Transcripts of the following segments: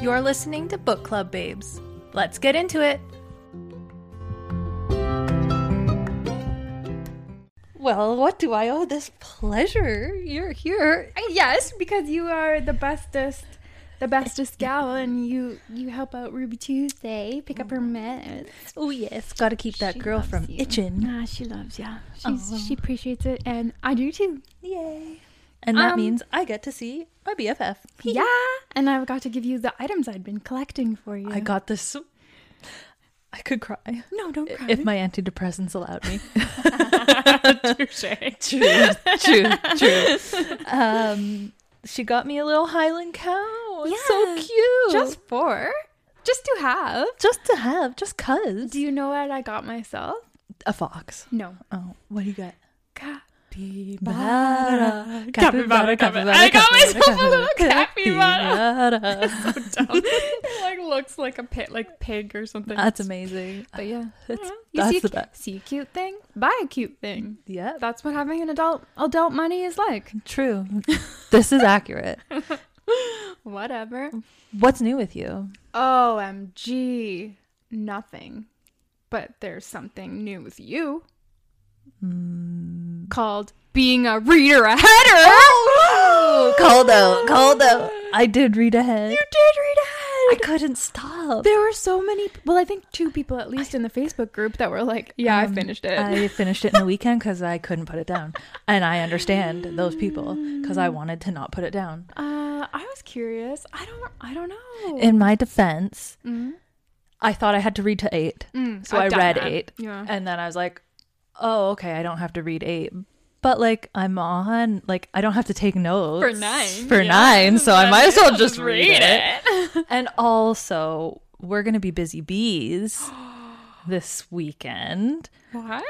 You're listening to Book Club Babes. Let's get into it. Well, what do I owe this pleasure? You're here. Yes, because you are the bestest, the bestest gal, and you you help out Ruby Tuesday pick up her meds. Oh yes, got to keep that She girl from you. itching. Ah, she loves ya. She's, Oh. She appreciates it, and I do too. Yay! And that Um, means I get to see my BFF. yeah, and I've got to give you the items I'd been collecting for you. I got this. I could cry no, don't cry. if my antidepressants allowed me. Touche. true, true. Um, she got me a little Highland cow. It's so Yeah, cute. Just for, just to have. just to have, just cause. Do you know what I got myself? a fox. No. Oh, what do you got? Capybara. Capybara, capybara, I got capybara, myself a little capybara. it like looks like a pit, like pig or something. That's amazing. But yeah, That's- you that's see, the best. see a cute thing, buy a cute thing. Yeah, That's what having an adult adult money is like. true. this is accurate. Whatever. What's new with you? OMG, nothing. But there's something new with you Hmm. called being a reader aheader. Oh, cold out, cold out. I did read ahead. You did read ahead. I couldn't stop. There were so many. Well, I think two people at least in the Facebook group that were like, "Yeah, I Um, finished it." I finished it in the weekend because I couldn't put it down, and I understand those people because I wanted to not put it down. Uh, I was curious. I don't. I don't know. In my defense, Mm. I thought I had to read to eight, Mm, so I've I read that. eight, Yeah. and then I was like, "Oh, okay, I don't have to read eight, but like I'm on, like I don't have to take notes For nine. for yeah. nine, so I might as well just read, it. it. And also, we're gonna be busy bees this weekend. Why?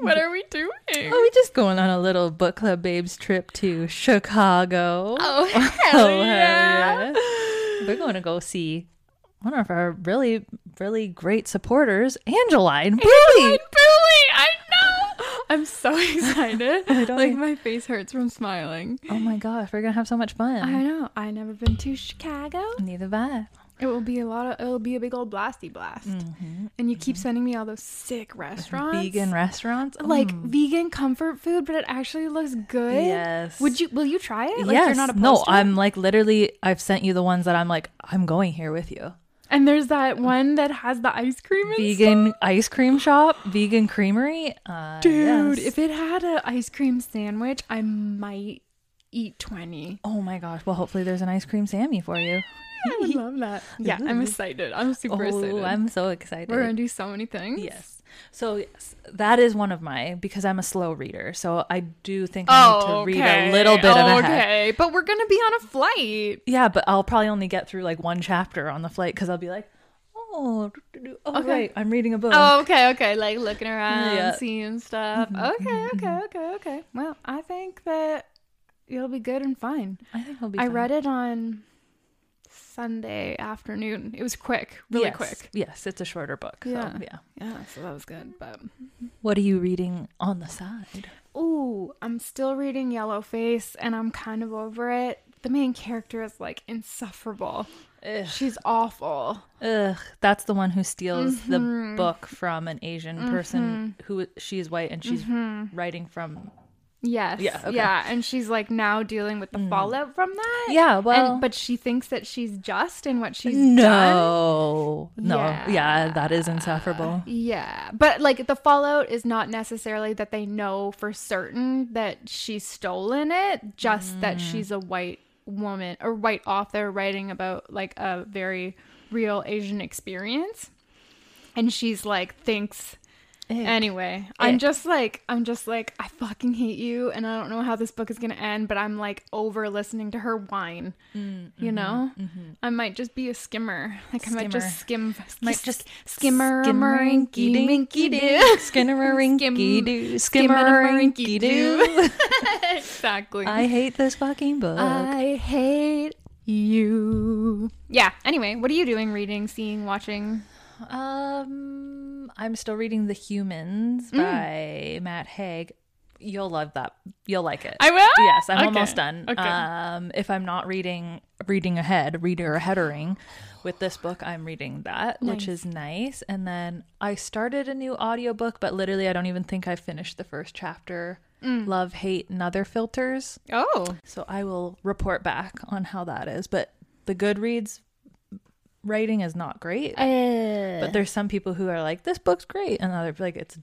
What are we doing? Oh, we just going on a little book club babes trip to Chicago. Oh, oh hell yeah. We're going to go see one of our really, really great supporters, Angeline Boulley. Billy, I know. I'm so excited. I don't like my face hurts from smiling. Oh my gosh, we're gonna have so much fun. I know. I never been to Chicago. Neither have I. It will be a lot of. It'll be a big old blasty blast. And you keep sending me all those sick restaurants, Vegan restaurants, like Mm. vegan comfort food, but it actually looks good. Yes. Would you? Will you try it? Like yes. you're not opposed no? I'm like literally. I've sent you the ones that I'm like. I'm going here with you. And there's that one that has the ice cream. Vegan ice cream shop, vegan creamery. Uh, Dude, yes. if it had an ice cream sandwich, I might eat 20. oh my gosh. Well, hopefully there's an ice cream Sammy for you. I would love that. Yeah, I'm excited. I'm super excited. Oh, I'm so excited. We're going to do so many things. Yes. So yes, that is one of my because I'm a slow reader. So I do think I need Oh, to read a little bit of ahead. Okay, but we're going to be on a flight. Yeah, but I'll probably only get through like one chapter on the flight because I'll be like, oh, oh Okay. right, I'm reading a book. Oh, okay, okay. Like looking around, Yeah. seeing stuff. Mm-hmm, okay, mm-hmm, okay, mm-hmm. okay, okay. Well, I think that you'll be good and fine. I think it'll be. I fun. read it on Sunday afternoon. It was quick, really Yes. quick. Yes, it's a shorter book. Yeah. So, yeah. Yeah, so that was good. But What are you reading on the side? ooh, I'm still reading Yellow Face, and I'm kind of over it. The main character is like insufferable. Ugh. She's awful. Ugh, that's the one who steals Mm-hmm. the book from an Asian person who she is white and she's writing from. Yes. Yeah, okay. Yeah. And she's like now dealing with the mm. fallout from that. Yeah, well- And, but she thinks that she's just in what she's done. No, no, yeah, that is insufferable. Yeah, but like the fallout is not necessarily that they know for certain that she's stolen it, just that mm. she's a white woman or white author writing about like a very real Asian experience. And she's like thinks Anyway, I'm Eh. just like I'm just like I fucking hate you and I don't know how this book is going to end, but I'm like over listening to her whine. you know? I might just be a skimmer. Like I might just skim Might just skimmer rinky doo, skinner-inky doo, skimmer-inky doo. exactly. I hate this fucking book. I hate you. Yeah. Anyway, what are you doing? Reading, seeing, watching? Um, I'm still reading The Humans by Matt Haig. You'll love that. You'll like it. I will? Yes, I'm Okay. almost done. Okay. Um, if I'm not reading reading ahead, reader headering with this book, I'm reading that, which is nice. And then I started a new audiobook, but literally I don't even think I finished the first chapter. Love, Hate, and Other Filters. Oh, So I will report back on how that is. But the Goodreads writing is not great. Eh. But there's some people who are like, this book's great, and other like it's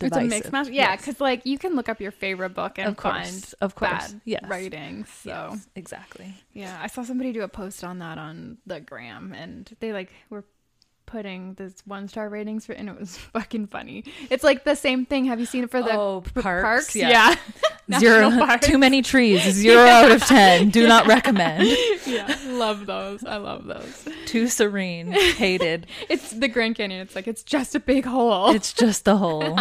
it's a divisive. mixed match. Yeah, Yes. because like you can look up your favorite book and Of course, find of course, bad yes. writing. So Yes, exactly. yeah, I saw somebody do a post on that on the gram, and they like were putting this one star ratings for, and it was fucking funny. It's like the same thing. Have you seen it for the Oh, p- parks? Yeah, Yeah. Zero, parks. too many trees. Zero out of ten. Do not recommend. yeah, love those. I love those. Too serene. Hated. It's the Grand Canyon. It's like it's just a big hole. It's just a hole.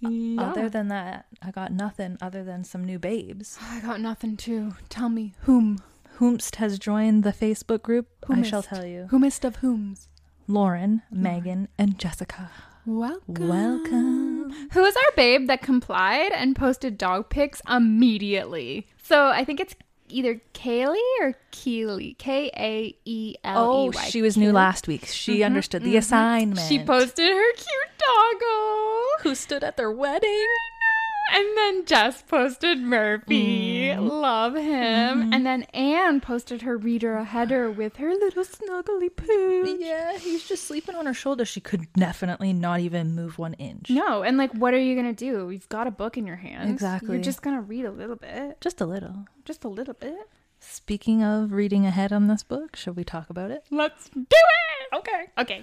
Yeah. Other than that, I got nothing other than some new babes. I got nothing to tell me whom. Whomst has joined the Facebook group. I shall tell you. Whomest of whoms. Lauren, Megan, and Jessica. Welcome. Welcome. Who is our babe that complied and posted dog pics immediately? So I think it's either Kaylee or Keely. K A E L E Oh, she was new last week. She mm-hmm, understood the mm-hmm. assignment. She posted her cute doggo. who stood at their wedding. And then Jess posted Murphy. Mm-hmm. Love him. Mm-hmm. And then Anne posted her reader a header with her little snuggly poo. Yeah, he's just sleeping on her shoulder. She could definitely not even move one inch. No, and like, what are you gonna do? You've got a book in your hand. Exactly. You're just gonna read a little bit, Just a little. just a little bit. Speaking of reading ahead on this book, should we talk about it? Let's do it. Okay. Okay.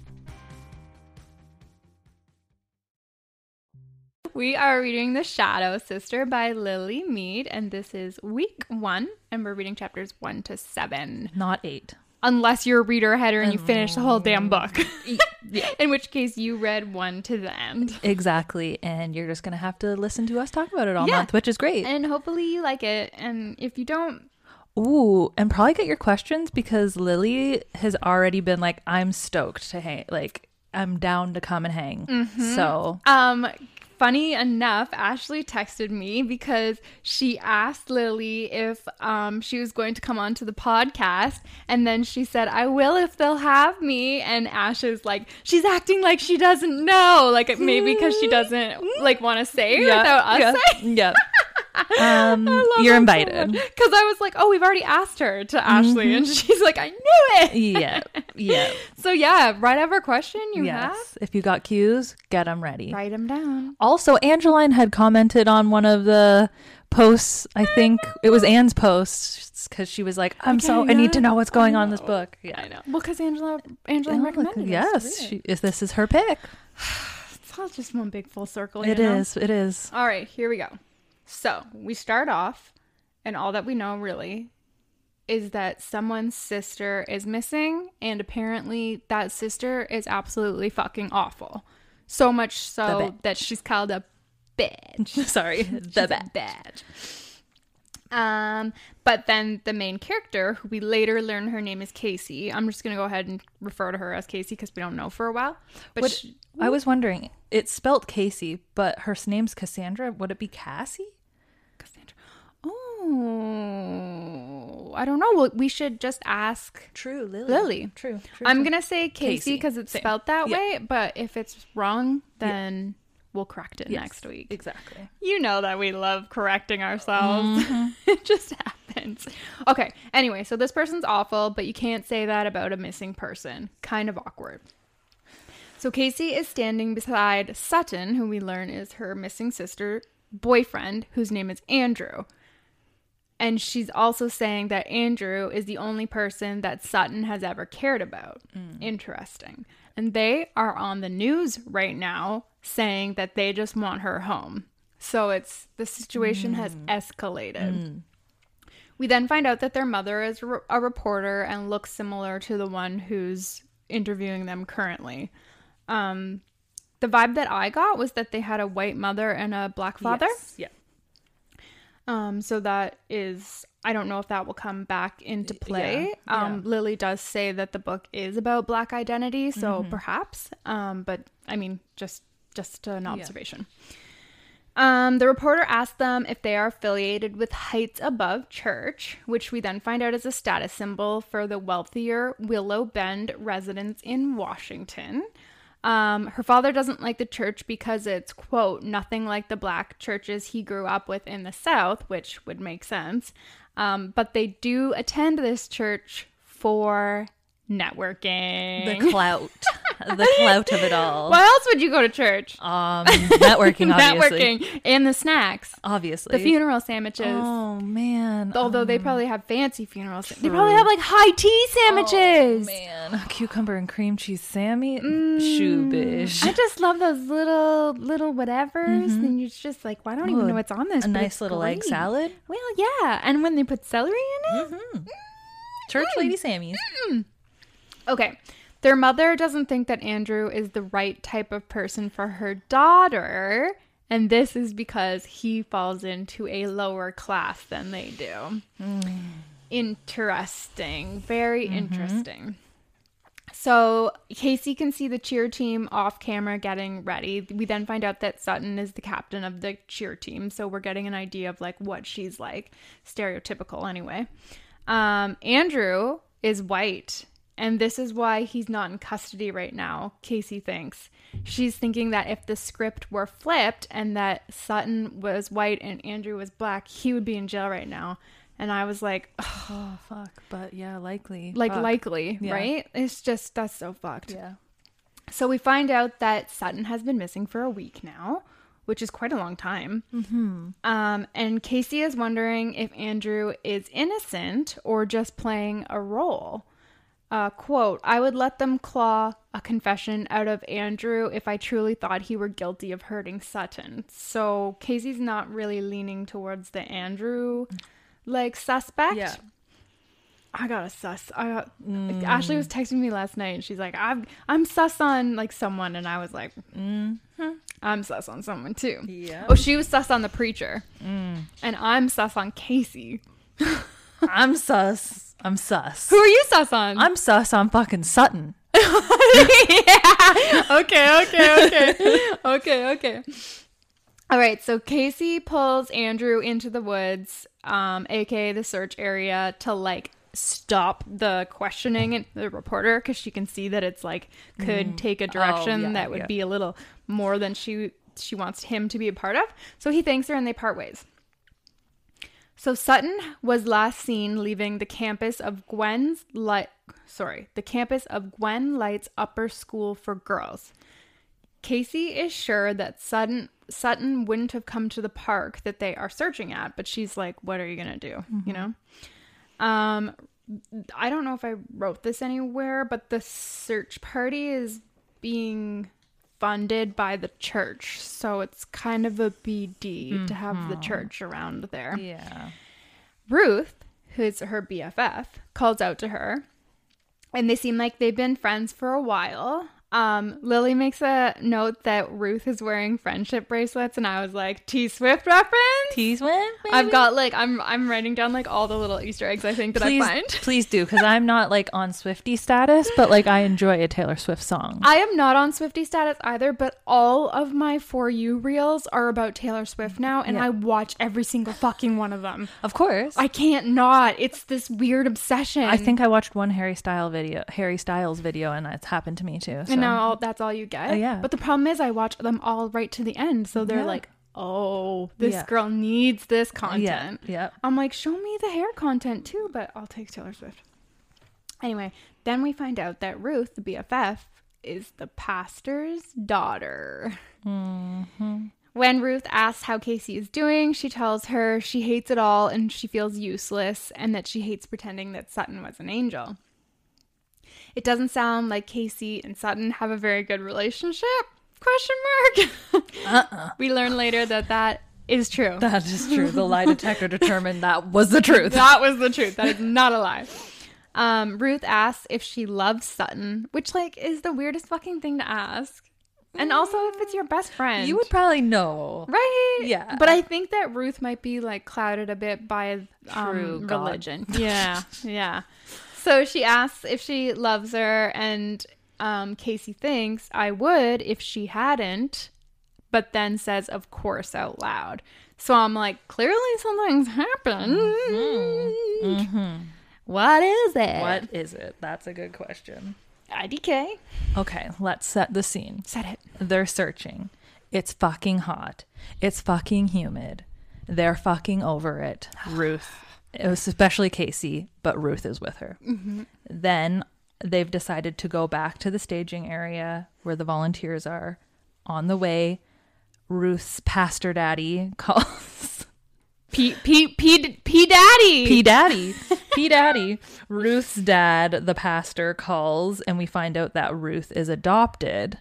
We are reading The Shadow Sister by Lily Meade, and this is week one, and we're reading chapters one to seven. Not eight. Unless you're a reader header and you finish the whole damn book. In which case, you read one to the end. Exactly. And you're just going to have to listen to us talk about it all Yeah. month, which is great. And hopefully, you like it. And if you don't, Ooh, and probably get your questions because Lily has already been like, I'm stoked to hang. Like, I'm down to come and hang. Mm-hmm. So, Um, funny enough, Ashley texted me because she asked Lily if um she was going to come on to the podcast, and then she said, "I will if they'll have me." And Ash is like, she's acting like she doesn't know, like maybe because she doesn't like want to say it without us yeah, saying. yeah. Um, you're invited. Because I was like, oh, we've already asked her to Ashley, and she's like, I knew it. yeah, yeah. So yeah, write ever question you yes. If you got cues, get them ready. write them down. Also, Angeline had commented on one of the posts. I think it was Anne's post because she was like, "I'm so I need to know what's going on in this book." Yeah, I know. Well, because Angela Angela recommended. yes, she, is this is her pick? It's all just one big full circle. It know? is. It is. All right, here we go. So we start off, and all that we know really is that someone's sister is missing, and apparently that sister is absolutely fucking awful. So much so that she's called a bitch. Sorry, the bad. bad. Um, but then the main character, who we later learn her name is Casey. I'm just gonna go ahead and refer to her as Casey because we don't know for a while. But What, she- I was wondering. It's spelt Casey, but her name's Cassandra. Would it be Cassie? Cassandra. Oh, I don't know. Well, we should just ask True, Lily. Lily. True. true I'm gonna say Casey Casey. because it's Same. spelled that Yeah. way. But if it's wrong, then we'll correct it Yes, next week. Exactly. You know that we love correcting ourselves. Mm-hmm. it just happens. Okay. Anyway, so this person's awful, but you can't say that about a missing person. Kind of awkward. So Casey is standing beside Sutton, who we learn is her missing sister boyfriend, whose name is Andrew. And she's also saying that Andrew is the only person that Sutton has ever cared about. Mm. Interesting. And they are on the news right now saying that they just want her home. So it's the situation has mm. escalated. Mm. We then find out that their mother is a reporter and looks similar to the one who's interviewing them currently. Um, the vibe that I got was that they had a white mother and a black father. Yes. Yeah. Um, so that is, I don't know if that will come back into play. yeah. Um, Lily does say that the book is about black identity, so perhaps. Um, but I mean, just just an observation. Um, the reporter asked them if they are affiliated with Heights Above Church, which we then find out is a status symbol for the wealthier Willow Bend residents in Washington. Um, her father doesn't like the church because it's, quote, nothing like the black churches he grew up with in the South, which would make sense. Um, but they do attend this church for networking. The clout. the clout of it all. Why else would you go to church? Um, networking, obviously. networking and the snacks, Obviously. the funeral sandwiches. Oh man. Although they um, probably have fancy funeral sandwiches. They probably have like high tea sandwiches. Oh, man, cucumber and cream cheese Sammy. Shoobish. I just love those little little whatevers. And you're just like, well, I don't even know what's on this. a nice little egg salad. Well, yeah. And when they put celery in it. mhm Church lady Sammy's. Okay. Their mother doesn't think that Andrew is the right type of person for her daughter. And this is because he falls into a lower class than they do. Interesting. Very interesting. So Casey can see the cheer team off camera getting ready. We then find out that Sutton is the captain of the cheer team. So we're getting an idea of like what she's like. Stereotypical anyway. Um, Andrew is white, and this is why he's not in custody right now, Casey thinks. She's thinking that if the script were flipped and that Sutton was white and Andrew was black, he would be in jail right now. And I was like, ugh, Oh fuck. But yeah, likely. like Fuck. likely, Yeah. right? It's just that's so fucked. Yeah. So we find out that Sutton has been missing for a week now, which is quite a long time. Mm-hmm. Um, and Casey is wondering if Andrew is innocent or just playing a role. Uh, quote, I would let them claw a confession out of Andrew if I truly thought he were guilty of hurting Sutton. So Casey's not really leaning towards the Andrew like suspect. Yeah. I got a sus. I got mm. Ashley was texting me last night and she's like, I'm I'm sus on like someone and I was like, mm-hmm. hmm, I'm sus on someone too. Yeah. Oh, she was sus on the preacher. Mm. And I'm sus on Casey. I'm sus. I'm sus. Who are you sus on? I'm sus on fucking Sutton. yeah. Okay, okay, okay. okay, okay. All right, so Casey pulls Andrew into the woods, um, aka the search area, to like stop the questioning and the reporter because she can see that it's like could take a direction yeah, that would yeah. be a little more than she she wants him to be a part of. So he thanks her and they part ways. So Sutton was last seen leaving the campus of Gwen's Light sorry, the campus of Gwen Light's Upper School for Girls. Casey is sure that Sutton Sutton wouldn't have come to the park that they are searching at, but she's like, "What are you gonna do?" You know. Um, I don't know if I wrote this anywhere, but the search party is being funded by the church, so it's kind of a BD to have the mm-hmm. church around there. Yeah. Ruth, who's her BFF, calls out to her, and they seem like they've been friends for a while. Um, Lily makes a note that Ruth is wearing friendship bracelets, and I was like, T Swift reference. Tease win. I've got like I'm I'm writing down like all the little Easter eggs I think that Please, I find. please do, because I'm not like on Swifty status, but like I enjoy a Taylor Swift song. I am not on Swifty status either, but all of my for you reels are about Taylor Swift now, and Yeah. I watch every single fucking one of them. of course. I can't not. It's this weird obsession. I think I watched one Harry Style video, Harry Styles video, and it's happened to me too. So. Now all, that's all you get. Oh, yeah. But the problem is, I watch them all right to the end, so they're Yeah. like, "Oh, this Yeah. girl needs this yeah, content." yeah. I'm like, "Show me the hair content too," but I'll take Taylor Swift. Anyway, then we find out that Ruth, the BFF, is the pastor's daughter. Mm-hmm. When Ruth asks how Casey is doing, she tells her she hates it all and she feels useless and that she hates pretending that Sutton was an angel. It doesn't sound like Casey and Sutton have a very good relationship? Question mark. Uh-uh. We learn later that that is true. That is true. The lie detector determined that was the truth. that was the truth. That is not a lie. Um, Ruth asks if she loves Sutton, which like is the weirdest fucking thing to ask. And also if it's your best friend. You would probably know. Right. Yeah. But I think that Ruth might be like clouded a bit by um, True God. religion. Yeah. yeah. So she asks if she loves her, and um, Casey thinks I would if she hadn't, but then says, of course, out loud. So I'm like, clearly something's happened. What is it? What is it? That's a good question. IDK. Okay, let's set the scene. Set it. They're searching. It's fucking hot. It's fucking humid. They're fucking over it. Ruth, especially Casey, but Ruth is with her. Mm-hmm. Then they've decided to go back to the staging area where the volunteers are. On the way, Ruth's pastor daddy calls P P P P Daddy. P Daddy. P Daddy. Ruth's dad, the pastor, calls and we find out that Ruth is adopted.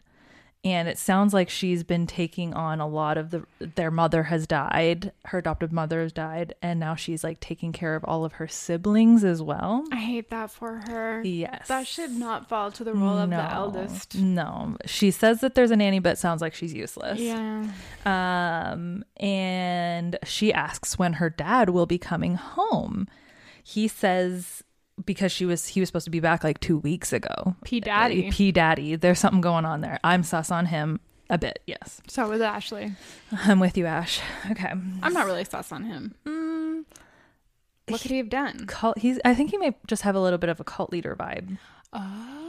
And it sounds like she's been taking on a lot of the their mother has died, her adoptive mother has died, and now she's like taking care of all of her siblings as well. I hate that for her. Yes. That should not fall to the role of the eldest. No. She says that there's a nanny, but it sounds like she's useless. Yeah. Um, and she asks when her dad will be coming home. He says because she was he was supposed to be back like two weeks ago. P Daddy. P Daddy. There's something going on there. I'm sus on him a bit. Yes, So was Ashley. I'm with you, Ash. Okay. I'm not really sus on him. Mm, What could he have done? cult. He's. I think he may just have a little bit of a cult leader vibe. Oh,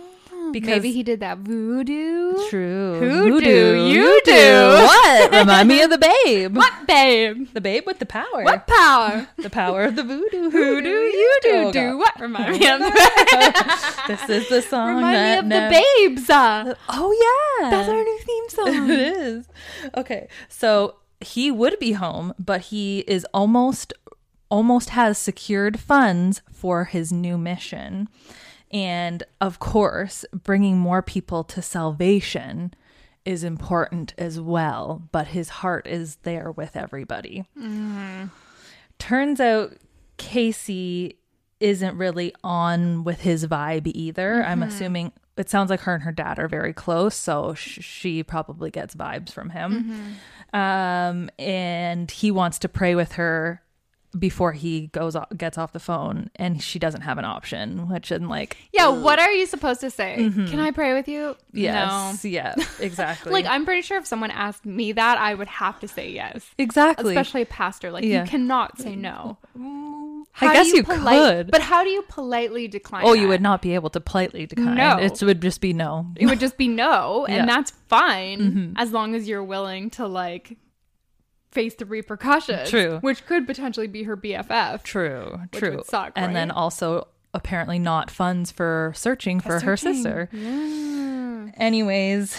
Because- maybe he did that voodoo. True. Who do you do? What? Remind me of the babe. What, babe? The babe with the power. What power? The power of the voodoo. Who do you do? Oh, do what? Remind me of the, babe. This is the song. remind me of the babes. Uh, Oh yeah, that's our new theme song. it is. Okay, so he would be home, but he is almost almost has secured funds for his new mission. And of course, bringing more people to salvation is important as well, but his heart is there with everybody. Mm-hmm. Turns out Casey isn't really on with his vibe either. I'm mm-hmm. assuming it sounds like her and her dad are very close, so sh- she probably gets vibes from him. Mm-hmm. Um, and he wants to pray with her before he goes o- gets off the phone, and she doesn't have an option, which I'm like, Yeah, what are you supposed to say? Can I pray with you? yes, yeah, exactly, Like, I'm pretty sure if someone asked me that, I would have to say yes. exactly. Especially a pastor. Like, Yeah. you cannot say no. I How do guess you, polite- could, But how do you politely decline? oh, you would not be able to politely decline. No. It would just be no. It would just be no, and Yeah. Mm-hmm. that's fine as long as you're willing to like face the repercussions. True. Which could potentially be her BFF. True, true. suck, and then also apparently not funds for searching for her searching. sister. Anyways,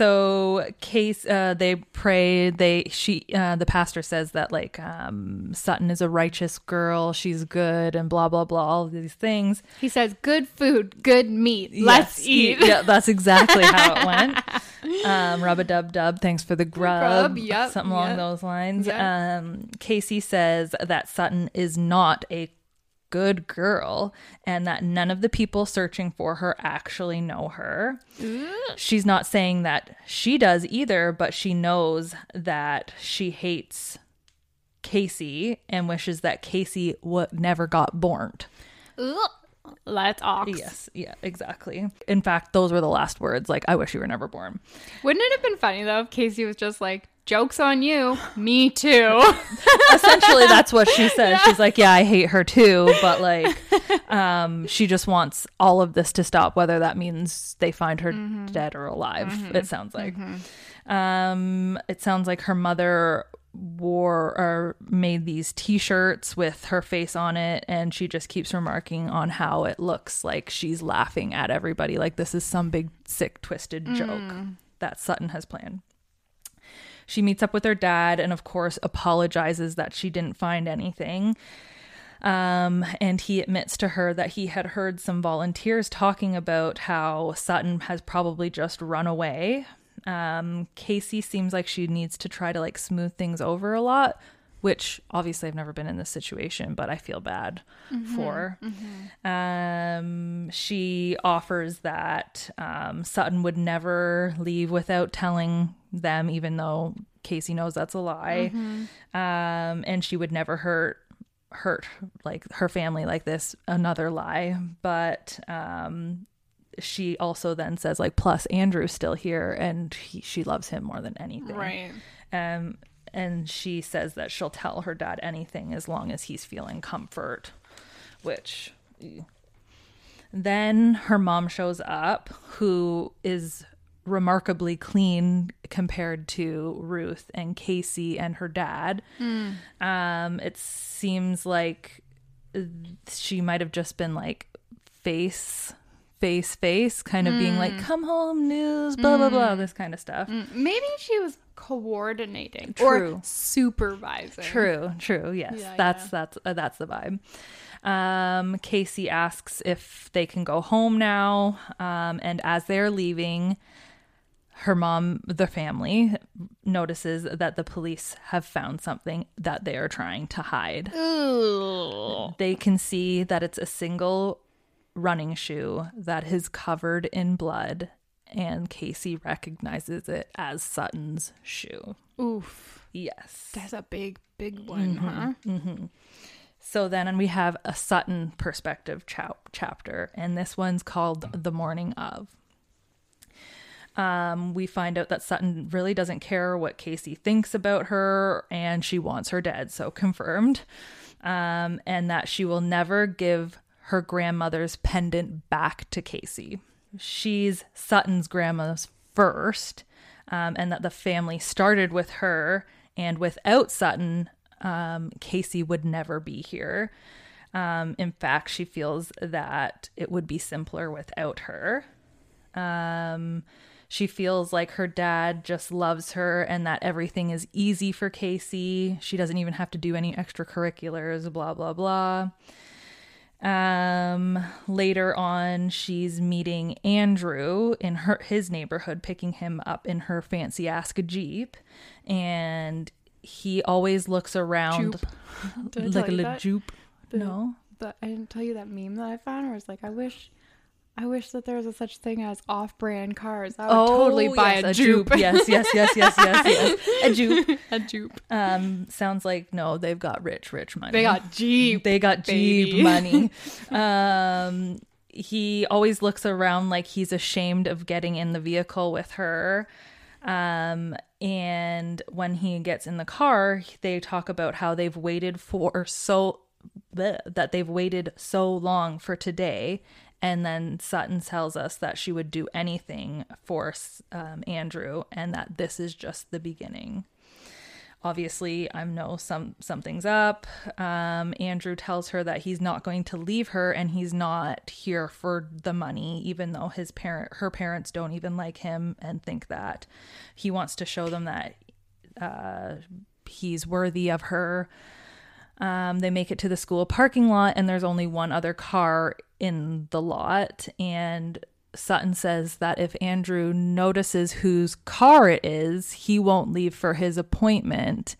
so case uh they pray they she uh the pastor says that like um sutton is a righteous girl she's good and blah blah blah all these things He says, "Good food, good meat. Let's eat." yeah that's exactly how it went um rub a dub dub thanks for the grub, Grub, yep, something along yep, those lines yep. um casey says that sutton is not a good girl and that none of the people searching for her actually know her. She's not saying that she does either, but she knows that she hates Casey and wishes that Casey would never got born. Let's ox. Yes, yeah, exactly. In fact, those were the last words. Like, I wish you were never born. Wouldn't it have been funny though if Casey was just like, "Jokes on you, me too." Essentially, that's what she says. She's like, "Yeah, I hate her too," but like, um, she just wants all of this to stop, whether that means they find her dead or alive. It sounds like. Um, it sounds like her mother wore or made these t-shirts with her face on it and she just keeps remarking on how it looks like she's laughing at everybody like this is some big sick twisted joke that Sutton has planned. She meets up with her dad and, of course, apologizes that she didn't find anything. Um, and he admits to her that he had heard some volunteers talking about how Sutton has probably just run away. Um, Casey seems like she needs to try to like smooth things over a lot, which obviously I've never been in this situation, but I feel bad for. Um, she offers that um, Sutton would never leave without telling them, even though Casey knows that's a lie. Um, and she would never hurt hurt like her family like this another lie but um she also then says like plus andrew's still here and he, she loves him more than anything right. um, and she says that she'll tell her dad anything as long as he's feeling comfort, which. Then her mom shows up, who is remarkably clean compared to Ruth and Casey and her dad. Um, it seems like she might have just been like face, face, face, kind of being like, come home, news, blah, blah, blah, this kind of stuff. Maybe she was coordinating True. or supervising. True, true. Yes, Yeah, that's yeah. that's uh, that's the vibe. Um, Casey asks if they can go home now, um, and as they're leaving, her mom, the family, notices that the police have found something that they are trying to hide. Ooh. They can see that it's a single running shoe that is covered in blood, and Casey recognizes it as Sutton's shoe. Oof. Yes. That's a big, big one, mm-hmm. huh? Mm-hmm. So then and we have a Sutton perspective chap- chapter, and this one's called The Morning of. Um, we find out that Sutton really doesn't care what Casey thinks about her, and she wants her dead, so confirmed. Um, and that she will never give her grandmother's pendant back to Casey. She's Sutton's grandma's first, um, and that the family started with her, and without Sutton, um, Casey would never be here. Um, in fact, she feels that it would be simpler without her. Um, she feels like her dad just loves her and that everything is easy for Casey. She doesn't even have to do any extracurriculars, blah, blah, blah. Um, later on, she's meeting Andrew in her his neighborhood, picking him up in her fancy ass Jeep, and he always looks around Jupe. Did I like a little jupe. No, But I didn't tell you that meme that I found where it's like, I wish, I wish that there was a such thing as off-brand cars. I would totally buy Oh, yes, a Jupe. yes, yes, yes, yes, yes, yes. A Jupe. a Jupe. Um, sounds like no, they've got rich, rich money. They got Jeep. They got baby. Jeep money. um, he always looks around like he's ashamed of getting in the vehicle with her. Um, and when he gets in the car, they talk about how they've waited for so bleh, that they've waited so long for today. And then Sutton tells us that she would do anything for um, Andrew and that this is just the beginning. Obviously, I know some something's up. Um, Andrew tells her that he's not going to leave her and he's not here for the money, even though his parent her parents don't even like him and think that he wants to show them that uh, he's worthy of her. Um, they make it to the school parking lot, and there's only one other car in the lot. And Sutton says that if Andrew notices whose car it is, he won't leave for his appointment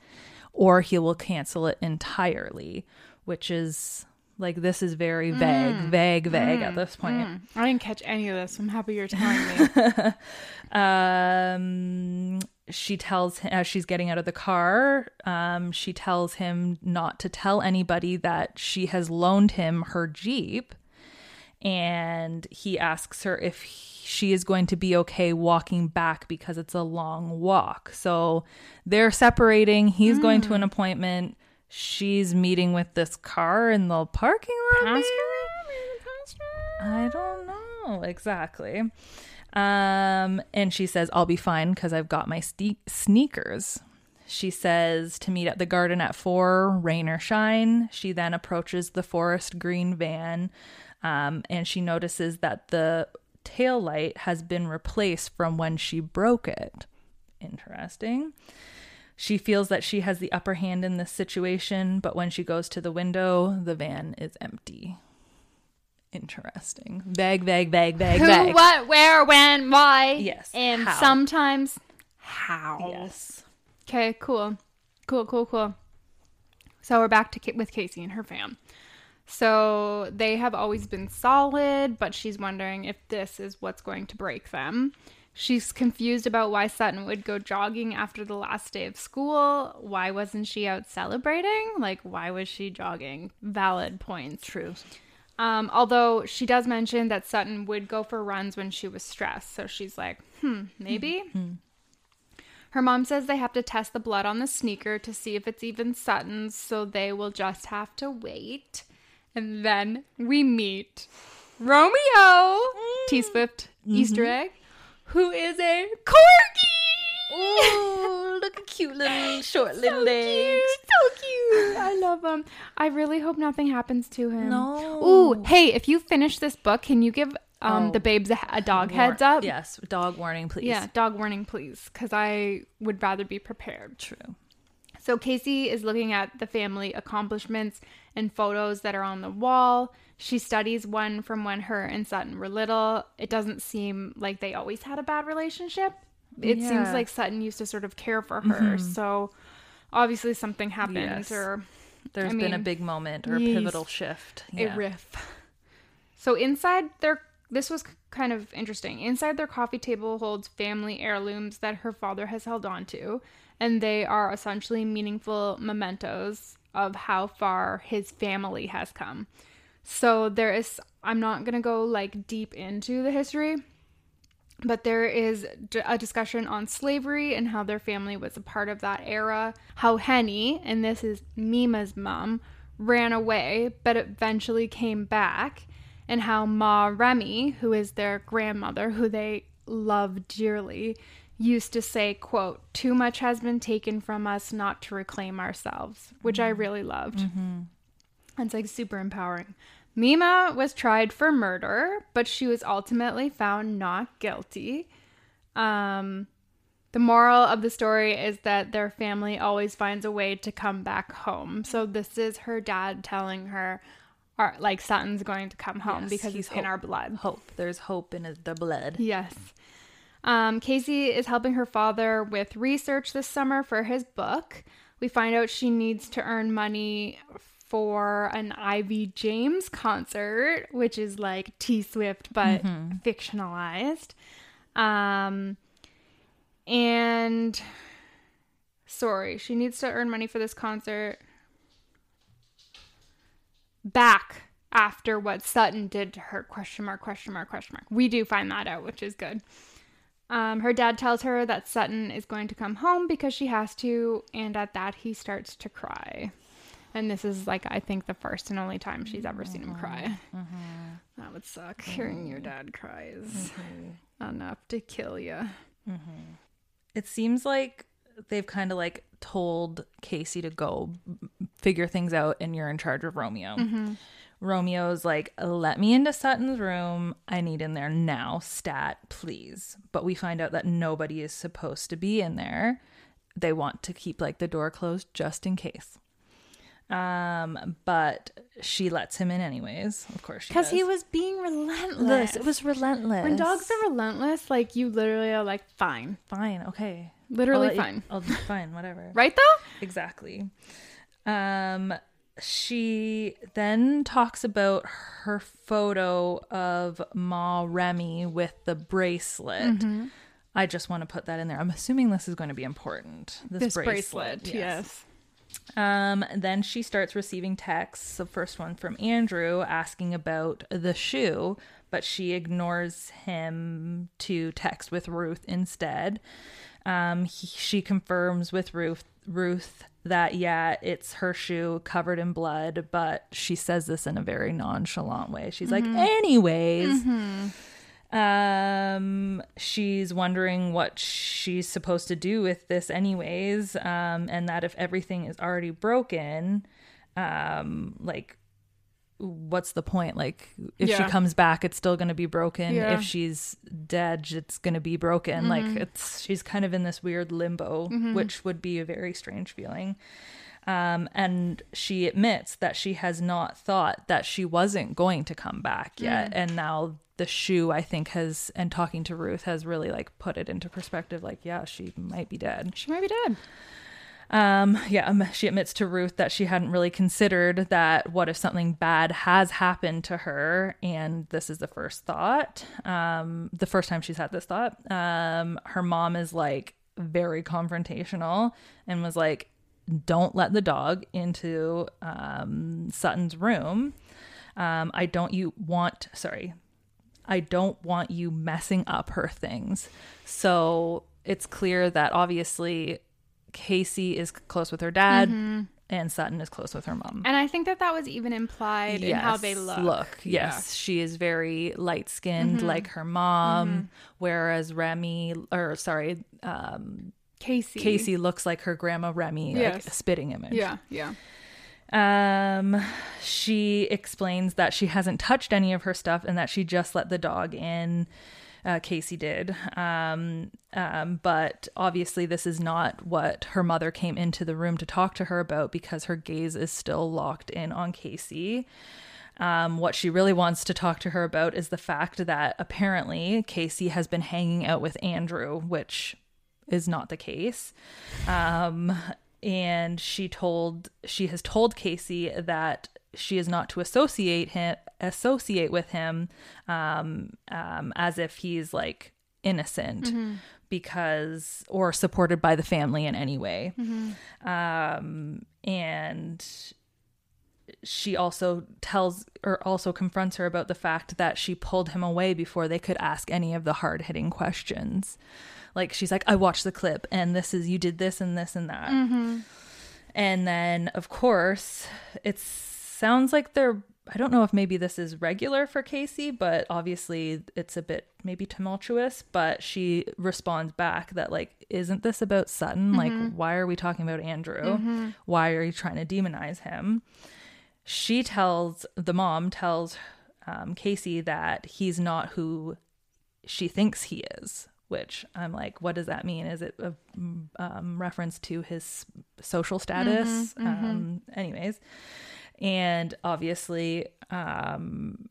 or he will cancel it entirely, which is like this is very vague, Mm. vague, vague at this point. I didn't catch any of this. I'm happy you're telling me. um she tells him as she's getting out of the car um she tells him not to tell anybody that she has loaned him her jeep and he asks her if he- she is going to be okay walking back because it's a long walk so they're separating he's going to an appointment she's meeting with this car in the parking lot maybe? I don't know exactly. Um, and she says, I'll be fine because I've got my ste- sneakers. She says to meet at the garden at four, rain or shine. She then approaches the forest green van um, and she notices that the tail light has been replaced from when she broke it. Interesting. She feels that she has the upper hand in this situation, but when she goes to the window, the van is empty. Interesting. Vague, vague, vague, vague, Who, vague. what, where, when, why. Yes. And How. sometimes how. Yes. Okay, cool. Cool, cool, cool. So we're back to with Casey and her fam. So they have always been solid, but she's wondering if this is what's going to break them. She's confused about why Sutton would go jogging after the last day of school. Why wasn't she out celebrating? Like, why was she jogging? Valid points. True. Um, although she does mention that Sutton would go for runs when she was stressed. So she's like, hmm, maybe. Her mom says they have to test the blood on the sneaker to see if it's even Sutton's, so they will just have to wait. And then we meet Romeo, T Swift Easter egg, who is a corgi. Oh, look at cute little short little so legs. cute, so cute. I love him. I really hope nothing happens to him. No. Ooh, hey, if you finish this book, can you give um Oh. the babes a, a dog War- heads up? Yes. Dog warning, please. Yeah, dog warning, please, because I would rather be prepared. True. So Casey is looking at the family accomplishments and photos that are on the wall. She studies one from when her and Sutton were little. It doesn't seem like they always had a bad relationship. It seems like Sutton used to sort of care for her. Mm-hmm. So obviously something happened Yes. or There's I been a big moment or a pivotal shift. a Yeah. riff. So inside their this was kind of interesting. Inside their coffee table holds family heirlooms that her father has held on to, and they are essentially meaningful mementos of how far his family has come. So there is I'm not going to go like deep into the history, but there is a discussion on slavery and how their family was a part of that era. How Henny, and this is Mima's mom, ran away but eventually came back. And how Ma Remy, who is their grandmother, who they love dearly, used to say, quote, too much has been taken from us not to reclaim ourselves, which I really loved. It's like super empowering. Mima was tried for murder, but she was ultimately found not guilty. Um, the moral of the story is that their family always finds a way to come back home. So this is her dad telling her, our, like Sutton's going to come home Yes, because he's it's in our blood. Hope. There's hope in the blood. Yes. Um, Casey is helping her father with research this summer for his book. We find out she needs to earn money for an Ivy James concert, which is like T Swift but fictionalized. Um, and sorry, she needs to earn money for this concert back after what Sutton did to her. Question mark, question mark, question mark. We do find that out, which is good. Um, her dad tells her that Sutton is going to come home because she has to, and at that he starts to cry. And this is like I think the first and only time she's ever seen him cry. Mm-hmm. That would suck. Hearing your mm-hmm. dad cries mm-hmm. enough to kill you. It seems like they've kind of like told Casey to go figure things out and you're in charge of Romeo. Romeo's like, let me into Sutton's room. I need in there now, stat, please. But we find out that nobody is supposed to be in there. They want to keep like the door closed just in case. Um, but she lets him in anyways. Of course, Because he was being relentless. It was relentless. When dogs are relentless, like you literally are like, fine. fine, okay, Literally I'll let you- fine. I'll fine, whatever. Right though? Exactly. Um, she then talks about her photo of Ma Remy with the bracelet. Mm-hmm. I just want to put that in there. I'm assuming this is going to be important. This, bracelet. yes. Um, then she starts receiving texts. The first one from Andrew asking about the shoe, but she ignores him to text with Ruth instead. Um, he, she confirms with Ruth Ruth that yeah, it's her shoe covered in blood, but she says this in a very nonchalant way. She's like, anyways. Um, she's wondering what she's supposed to do with this, anyways. Um, and that if everything is already broken, um, like, what's the point? Like, if Yeah. she comes back, it's still going to be broken. Yeah. If she's dead, it's going to be broken. Like, mm-hmm. it's she's kind of in this weird limbo, mm-hmm. which would be a very strange feeling. Um, and she admits that she has not thought that she wasn't going to come back mm. yet. And now the shoe, I think, has, and talking to Ruth has really like put it into perspective like, yeah, she might be dead. She might be dead. Um, yeah, um, she admits to Ruth that she hadn't really considered that what if something bad has happened to her, and this is the first thought. Um, the first time she's had this thought. Um, her mom is like very confrontational and was like, "Don't let the dog into um, Sutton's room. Um, I don't you want sorry, I don't want you messing up her things. So it's clear that obviously Casey is close with her dad and Sutton is close with her mom. And I think that that was even implied in how they look. Look, yes, she is very light skinned like her mom, whereas Remy, or sorry, um, Casey. Casey looks like her grandma Remy, like Yes. a spitting image. Yeah, yeah. Um, she explains that she hasn't touched any of her stuff and that she just let the dog in. Uh, Casey did. Um, um, but obviously, this is not what her mother came into the room to talk to her about because her gaze is still locked in on Casey. Um, what she really wants to talk to her about is the fact that apparently Casey has been hanging out with Andrew, which is not the case. Um, and she told she has told Casey that she is not to associate him associate with him um, um, as if he's like innocent because or supported by the family in any way. Um, and she also tells or also confronts her about the fact that she pulled him away before they could ask any of the hard hitting questions. Like she's like, I watched the clip and this is you did this and this and that. And then of course it sounds like they're I don't know if maybe this is regular for Casey, but obviously it's a bit maybe tumultuous. But she responds back that, like, isn't this about Sutton? Like, why are we talking about Andrew? Why are you trying to demonize him? She tells the mom, tells um, Casey that he's not who she thinks he is, which I'm like, what does that mean? Is it a um, reference to his social status? Um, anyways, and obviously, um,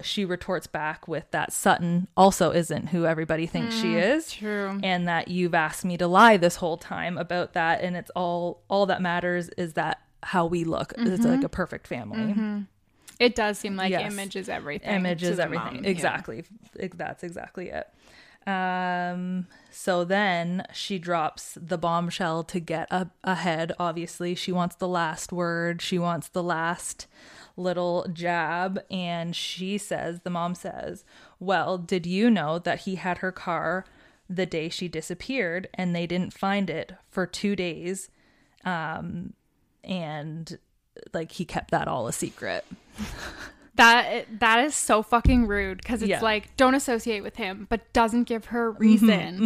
she retorts back with that Sutton also isn't who everybody thinks she mm, is. True. And that you've asked me to lie this whole time about that. And it's all, all that matters is that how we look. It's mm-hmm. like a perfect family. Mm-hmm. It does seem like Yes. image is everything. Image is everything. mom. Exactly. Ex- That's exactly it. Um, so then she drops the bombshell to get a- ahead. Obviously, she wants the last word. She wants the last little jab. And she says, the mom says, Well, did you know that he had her car the day she disappeared and they didn't find it for two days? Um, and like he kept that all a secret. That that is so fucking rude because it's Yeah. like don't associate with him, but doesn't give her mm-hmm, reason.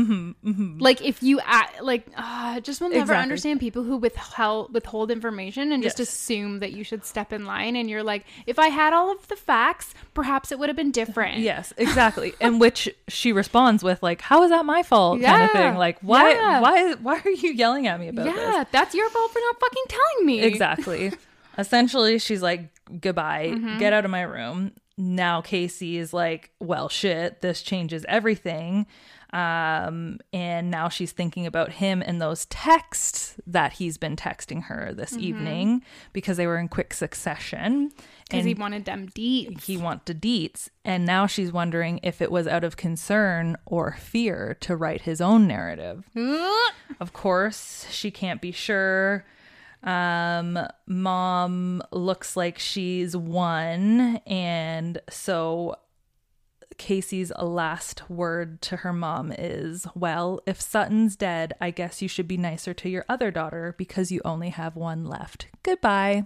Mm-hmm, mm-hmm. Like if you act, like uh, just will never Exactly. understand people who withhold withhold information and just assume that you should step in line. And you're like, if I had all of the facts, perhaps it would have been different. Yes, exactly. In which she responds with like, "How is that my fault?" kind of thing. Like, why, Yeah. why, why are you yelling at me about this? yeah, that's your fault for not fucking telling me. Exactly. Essentially, she's like, "Goodbye, Mm-hmm. get out of my room." Now Casey is like, "Well, shit, this changes everything." Um, and now she's thinking about him and those texts that he's been texting her this Mm-hmm. evening because they were in quick succession. because he wanted them deep. he wanted deets and now she's wondering if it was out of concern or fear to write his own narrative of course she can't be sure um mom looks like she's one and so Casey's last word to her mom is, Well, if Sutton's dead, I guess you should be nicer to your other daughter because you only have one left. Goodbye.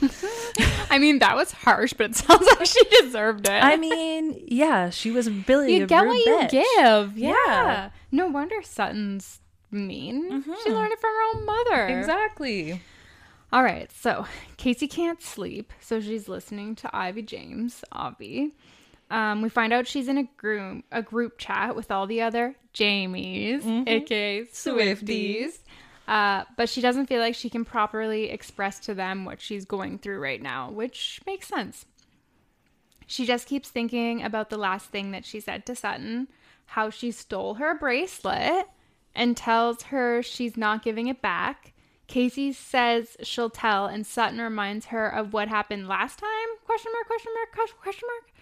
I mean, that was harsh, but it sounds like she deserved it. I mean, yeah, she was really you get what you give. Yeah. Yeah. No wonder Sutton's mean. She learned it from her own mother. Exactly. All right. So Casey can't sleep, so she's listening to Ivy James, Avi. Um, we find out she's in a group a group chat with all the other Jamies, aka Swifties. Swifties. Uh, but she doesn't feel like she can properly express to them what she's going through right now, which makes sense. She just keeps thinking about the last thing that she said to Sutton, how she stole her bracelet and tells her she's not giving it back. Casey says she'll tell and Sutton reminds her of what happened last time? Question mark, question mark, question- question mark.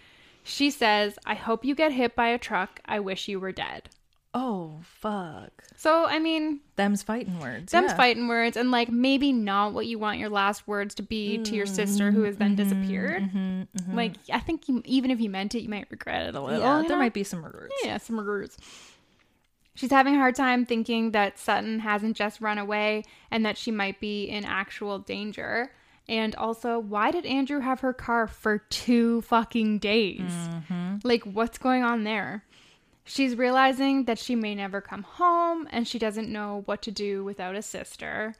She says, "I hope you get hit by a truck. I wish you were dead." Oh, fuck. So, I mean, Them's fighting words. them's yeah. fighting words and like maybe not what you want your last words to be to your sister who has then mm-hmm, disappeared. Mm-hmm, mm-hmm. Like, I think you, even if you meant it, you might regret it a little. Yeah, there know? might be some regrets. Yeah, some regrets. She's having a hard time thinking that Sutton hasn't just run away and that she might be in actual danger. And also, why did Andrew have her car for two fucking days? Like, what's going on there? She's realizing that she may never come home and she doesn't know what to do without a sister.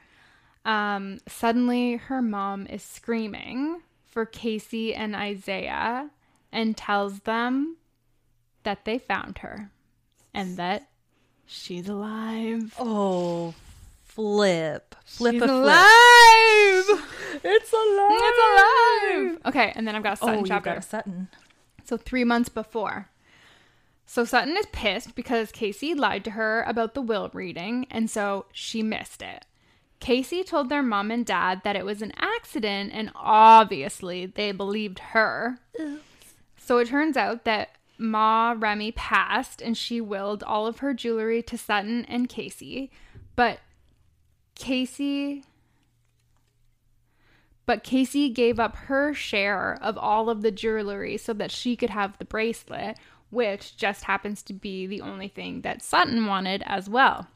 Um, suddenly, her mom is screaming for Casey and Isaiah and tells them that they found her and that she's alive. Oh, flip. Flip she's a flip. alive! It's alive. It's alive! Okay, and then I've got a Sutton Oh, you chapter. got a Sutton. So three months before. So Sutton is pissed because Casey lied to her about the will reading, and so she missed it. Casey told their mom and dad that it was an accident, and obviously they believed her. So it turns out that Ma Remy passed, and she willed all of her jewelry to Sutton and Casey, but Casey but Casey gave up her share of all of the jewelry so that she could have the bracelet, which just happens to be the only thing that Sutton wanted as well.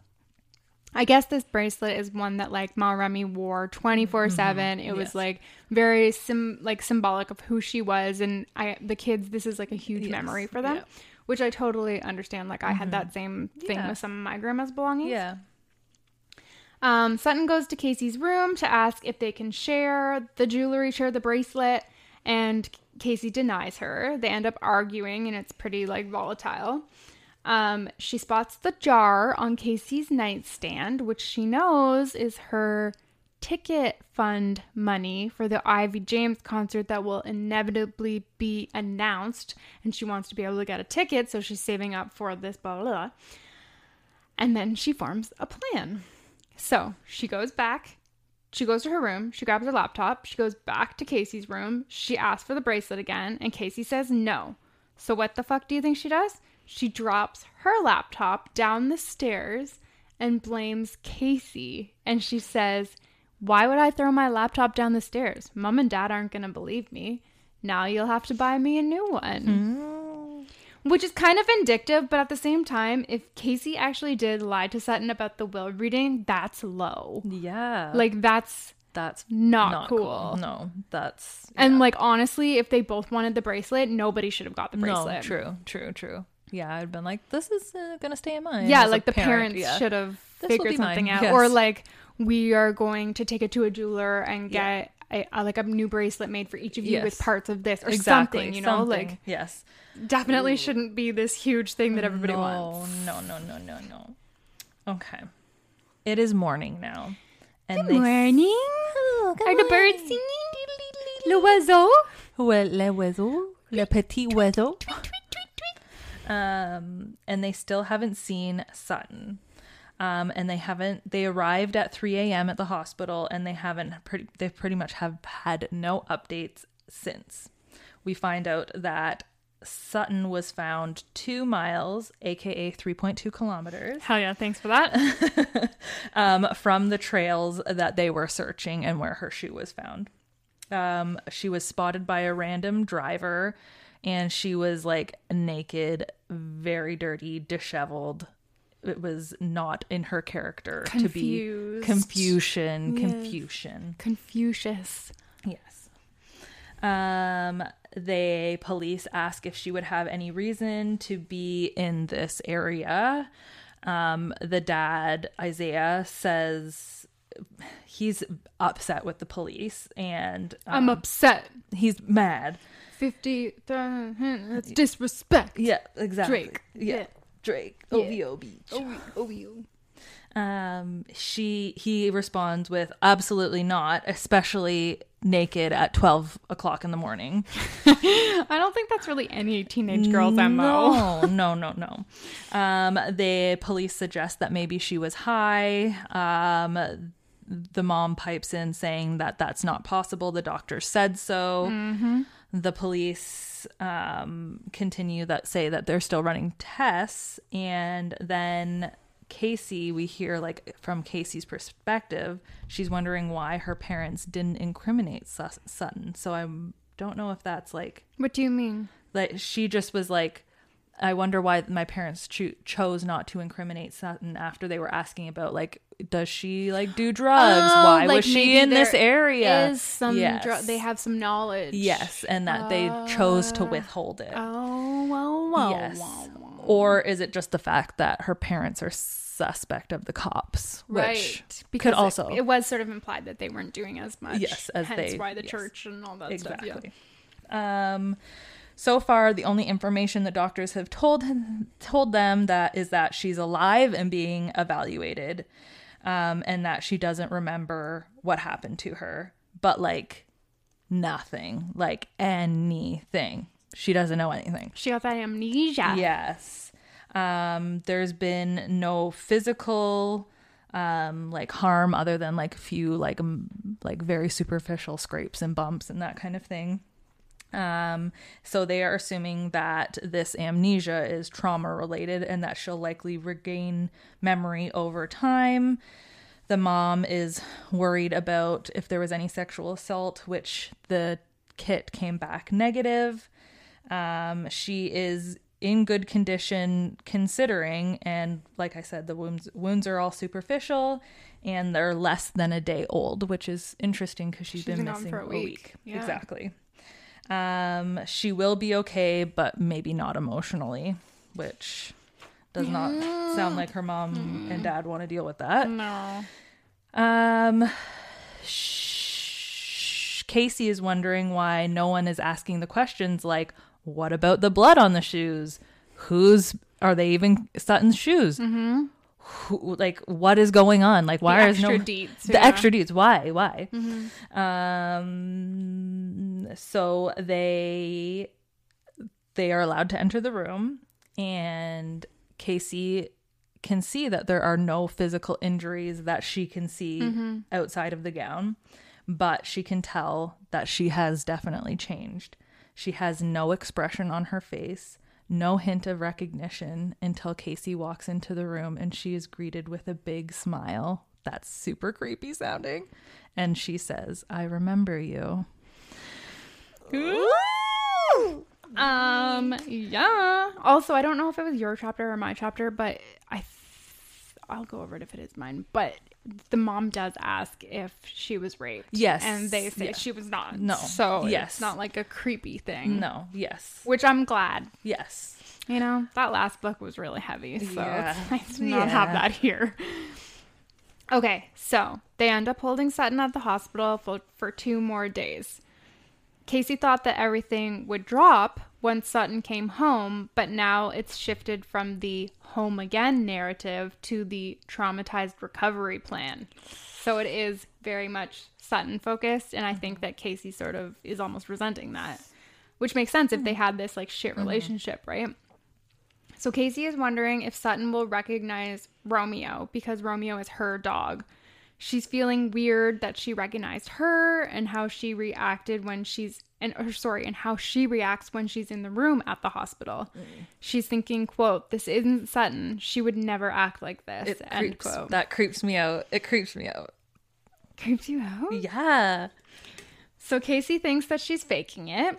I guess this bracelet is one that like Ma Remy wore 24/7. Mm-hmm. Mm-hmm. It was like very sim like symbolic of who she was and I the kids this is like a huge Yes. memory for them, Yeah. which I totally understand. Like I had mm-hmm. that same thing Yeah. with some of my grandma's belongings. Yeah. Um, Sutton goes to Casey's room to ask if they can share the jewelry, share the bracelet, and Casey denies her. They end up arguing, and it's pretty like volatile. Um, she spots the jar on Casey's nightstand, which she knows is her ticket fund money for the Ivy James concert that will inevitably be announced. And she wants to be able to get a ticket, so she's saving up for this, blah, blah, blah. And then she forms a plan. So she goes back. She goes to her room. She grabs her laptop. She goes back to Casey's room. She asks for the bracelet again, and Casey says no. So what the fuck do you think she does? She drops her laptop down the stairs and blames Casey. And she says, Why would I throw my laptop down the stairs? Mom and dad aren't going to believe me. Now you'll have to buy me a new one. Hmm. Which is kind of vindictive, but at the same time, if Casey actually did lie to Sutton about the will reading, that's low. Yeah. Like that's That's Not cool. No, that's And like honestly, if they both wanted the bracelet, nobody should have got the bracelet. no, true, true, true. Yeah, I'd been like, this is uh, gonna stay in mine. Yeah, like the parent, parents yeah. should have This figured something mine, out, yes. or like we are going to take it to a jeweler and Yeah. get a, a, like a new bracelet made for each of you with parts of this or exactly something. You know, something. like yes, definitely shouldn't be this huge thing that everybody no, wants. No, no, no, no, no. Okay, it is morning now, and Good morning. Are the birds singing? Le oiseau. Ouais, le oiseau, le petit oiseau. Um, and they still haven't seen Sutton. Um, and they haven't. They arrived at 3 a.m. at the hospital, and they haven't. Pretty, they pretty much have had no updates since. We find out that Sutton was found two miles, aka 3.2 kilometers, Hell yeah! Thanks for that. um, from the trails that they were searching and where her shoe was found. Um, she was spotted by a random driver and she was like naked, very dirty, disheveled. It was not in her character to be Confused. confusion, Yes. confusion. Confucius. Yes. Um, they police ask if she would have any reason to be in this area. Um, the dad, Isaiah, says he's upset with the police and I'm um, upset. he's mad. Fifty. That's disrespect. Yeah, exactly. Drake. Yeah. Yeah. Drake. Yeah. OVO Beach. Oh. Um, she he responds with absolutely not, especially naked at twelve o'clock in the morning. I don't think that's really any teenage girl's MO. No, no, no, no. Um, the police suggest that maybe she was high. Um, the mom pipes in saying that that's not possible. The doctor said so. The police um, continue that say that they're still running tests, and then Casey, we hear like from Casey's perspective, she's wondering why her parents didn't incriminate Sutton. So I don't know if that's like What do you mean? like she just was like i wonder why my parents cho- chose not to incriminate sutton after they were asking about like does she like do drugs Oh, why like was she in this area Is some yes. dr- they have some knowledge. yes and that they chose to uh, withhold it Oh wow wow. yes wow, wow. or is it just the fact that her parents are suspect of the cops which Right. could also it, was sort of implied that they weren't doing as much. Yes, as hence they- why the yes. church and all that stuff. exactly. Um, so far, the only information the doctors have told told them that is that she's alive and being evaluated, um, and that she doesn't remember what happened to her, but like nothing, like anything. She doesn't know anything. She got that amnesia. Yes. Um, there's been no physical um like harm other than like a few like m- like very superficial scrapes and bumps and that kind of thing. Um so they are assuming that this amnesia is trauma related and that she'll likely regain memory over time. The mom is worried about if there was any sexual assault, which the kit came back negative. Um, she is in good condition considering, and like I said, the wounds wounds are all superficial and they're less than a day old, which is interesting because she's been been missing for a a week. week. Yeah. Exactly. Um, she will be okay, but maybe not emotionally, which does not sound like her mom and dad want to deal with that. No. Um, sh- Casey is wondering why no one is asking the questions like, "What about the blood on the shoes? Whose are they even Sutton's shoes? Mm-hmm. Who, like, what is going on? Like, why The is no deets, the yeah. Mm-hmm. extra deeds? Why? Why? Um, so they they are allowed to enter the room, and Casey can see that there are no physical injuries that she can see Mm-hmm. outside of the gown, but she can tell that she has definitely changed. She has no expression on her face, no hint of recognition until Casey walks into the room and she is greeted with a big smile. That's super creepy sounding. And she says, I remember you. Um. Yeah. Also, I don't know if it was your chapter or my chapter, but I, I'll go over it if it is mine. But the mom does ask if she was raped. Yes. and they say Yeah. she was not. No. so Yes. it's not like a creepy thing. No. Yes. which I'm glad. Yes. You know, that last book was really heavy, so Yeah. it's nice to not have that here. Okay, so they end up holding Sutton at the hospital for, for two more days. Casey thought that everything would drop once Sutton came home, but now it's shifted from the home again narrative to the traumatized recovery plan. So it is very much Sutton focused, and I think mm-hmm. that Casey sort of is almost resenting that, which makes sense if they mm-hmm. had this like shit mm-hmm. relationship, right? So Casey is wondering if Sutton will recognize Romeo because Romeo is her dog. She's feeling weird that she recognized her and how she reacted when she's and or sorry, and how she reacts when she's in the room at the hospital. Mm. She's thinking, quote, this isn't Sutton. She would never act like this. It end creeps, quote. that creeps me out. It creeps me out. creeps you out? Yeah. So Casey thinks that she's faking it,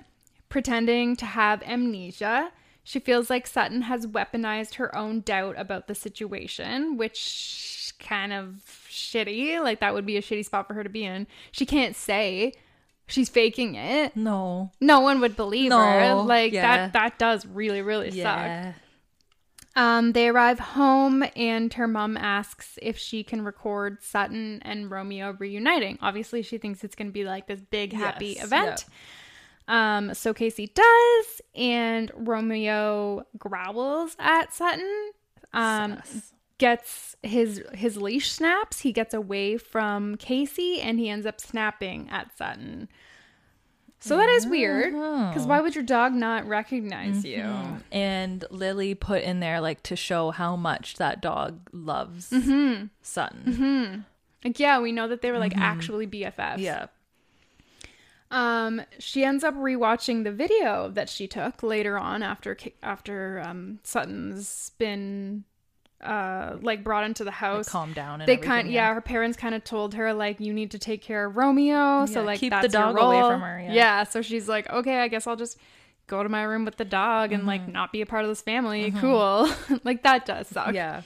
pretending to have amnesia. She feels like Sutton has weaponized her own doubt about the situation, which kind of shitty. Like that would be a shitty spot for her to be in. She can't say she's faking it. No. No one would believe her. Like yeah. that that does really really suck. Um, they arrive home, and her mom asks if she can record Sutton and Romeo reuniting. Obviously, she thinks it's going to be like this big happy Yes, event. Um, so Casey does, and Romeo growls at Sutton. Um, gets his his leash snaps. He gets away from Casey, and he ends up snapping at Sutton. So that is weird, because why would your dog not recognize you? And Lily put in there like to show how much that dog loves Mm-hmm. Sutton. Like, yeah, we know that they were like actually BFFs. Yeah. Um, she ends up rewatching the video that she took later on after after um Sutton's been uh like brought into the house. calm down and they kind yeah. yeah. her parents kind of told her like you need to take care of Romeo, so Yeah, like keep the dog away from her, yeah. so she's like, okay, I guess I'll just go to my room with the dog and Mm-hmm. like not be a part of this family. Cool, like that does suck. Yeah.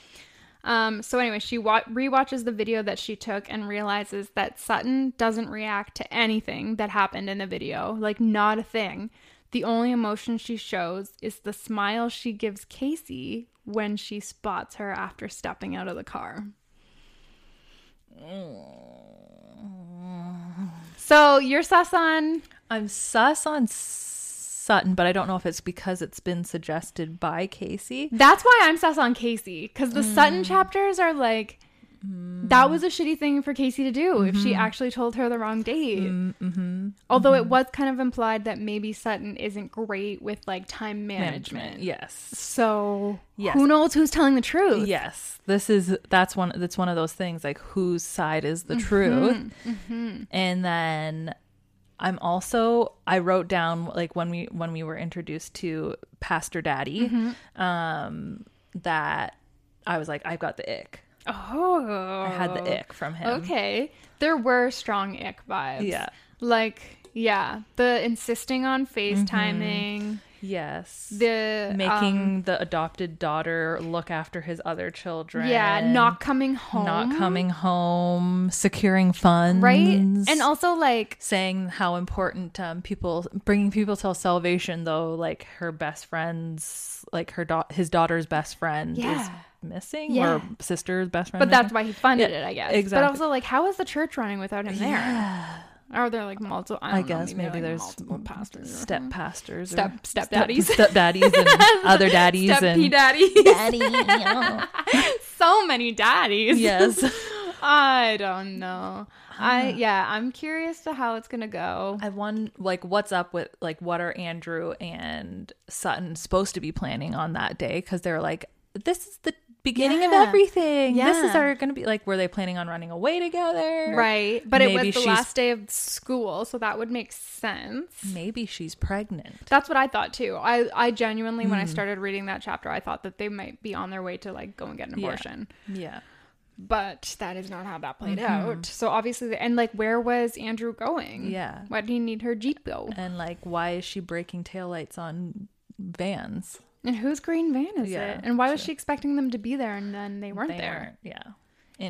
Um, so anyway, she wa- rewatches the video that she took and realizes that Sutton doesn't react to anything that happened in the video, like not a thing. The only emotion she shows is the smile she gives Casey when she spots her after stepping out of the car. So you're sus on I'm sus on Sutton, but I don't know if it's because it's been suggested by Casey. That's why I'm sus on Casey because the Sutton mm. chapters are like that was a shitty thing for Casey to do if she mm-hmm. actually told her the wrong date. Mm, mm-hmm. Although it mm-hmm. was kind of implied that maybe Sutton isn't great with like time management. Yes. So Yes. who knows who's telling the truth? Yes. This is that's one that's one of those things like whose side is the truth. And then I'm also I wrote down like when we when we were introduced to Pastor Daddy um that I was like I've got the ick. Oh, I had the ick from him. Okay, there were strong ick vibes. Yeah. like yeah, the insisting on FaceTiming, Yes. the making um, the adopted daughter look after his other children. yeah, not coming home, not coming home, securing funds, right, and also like saying how important um, people bringing people to salvation. Though, like her best friend's, like her da- his daughter's best friend is Yeah. Missing, Yeah. or sister's best friend. But that's why he funded Yeah, it, I guess. exactly. But also, like, how is the church running without him there? Are there like multiple? I, I don't know, guess maybe, like, there's multiple pastors, step pastors, Step- step daddies. step daddies, and other daddies, Step and daddies. daddy. yeah. so many daddies. yes. I don't know. I yeah, I'm curious to how it's gonna go. I won like what's up with like what are Andrew and Sutton supposed to be planning on that day because they're like this is the beginning of Yeah. everything. This is Yeah. our gonna be like were they planning on running away together? Right, but it was the last day of school, so that would make sense. Maybe she's pregnant. That's what I thought too. I I genuinely, when I Hmm. started reading that chapter, I thought that they might be on their way to like go and get an abortion. Yeah. but that is not how that played Mm-hmm. out. So obviously, and like, where was Andrew going? Yeah. why did he need her Jeep go? And like why is she breaking taillights on vans? And whose green van is Yeah, it? And why was she expecting them to be there and then they weren't They there? weren't, yeah.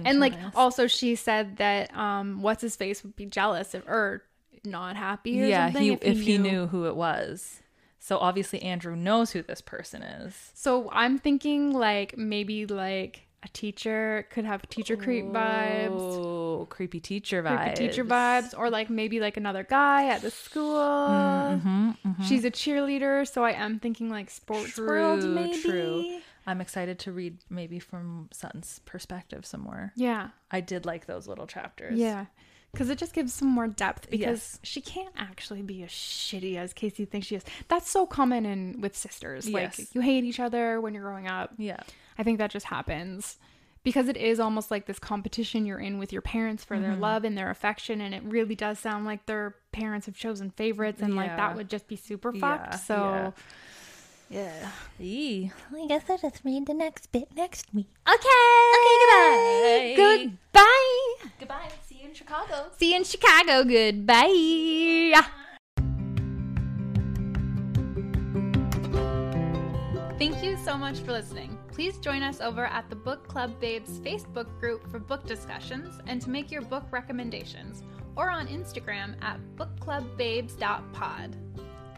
And like also she said that um what's his face would be jealous of or not happy or yeah, something he, if, he, knew. who it was. So obviously Andrew knows who this person is. So I'm thinking like maybe like a teacher could have teacher creep vibes. Oh, creepy teacher vibes. Creepy teacher vibes, or like maybe like another guy at the school. Mm-hmm, She's a cheerleader, so I am thinking like sports world, True, maybe. true. I'm excited to read maybe from Sutton's perspective somewhere. Yeah, I did like those little chapters. yeah, because it just gives some more depth. Because Yes. she can't actually be as shitty as Casey thinks she is. That's so common in with sisters. Yes. Like you hate each other when you're growing up. Yeah. I think that just happens because it is almost like this competition you're in with your parents for Mm-hmm. their love and their affection, and it really does sound like their parents have chosen favorites, and like that would just be super Yeah, fucked. So, yeah. Eee. I guess I'll just read the next bit next week. okay, Okay, goodbye. Goodbye. See you in Chicago. See you in Chicago. Goodbye. Thank you so much for listening. Please join us over at the Book Club Babes Facebook group for book discussions and to make your book recommendations, or on Instagram at bookclubbabes.pod.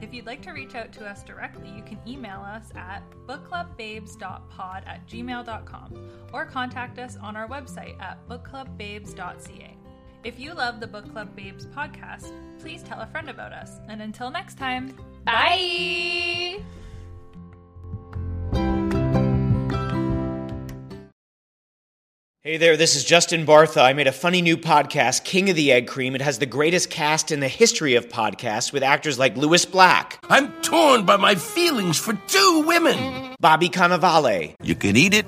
If you'd like to reach out to us directly, you can email us at bookclubbabes.pod at gmail.com or contact us on our website at bookclubbabes.ca. If you love the Book Club Babes podcast, please tell a friend about us. And until next time, Bye. Hey there, this is Justin Bartha. I made a funny new podcast, King of the Egg Cream. It has the greatest cast in the history of podcasts with actors like Lewis Black, I'm torn by my feelings for two women. Bobby Cannavale, You can eat it,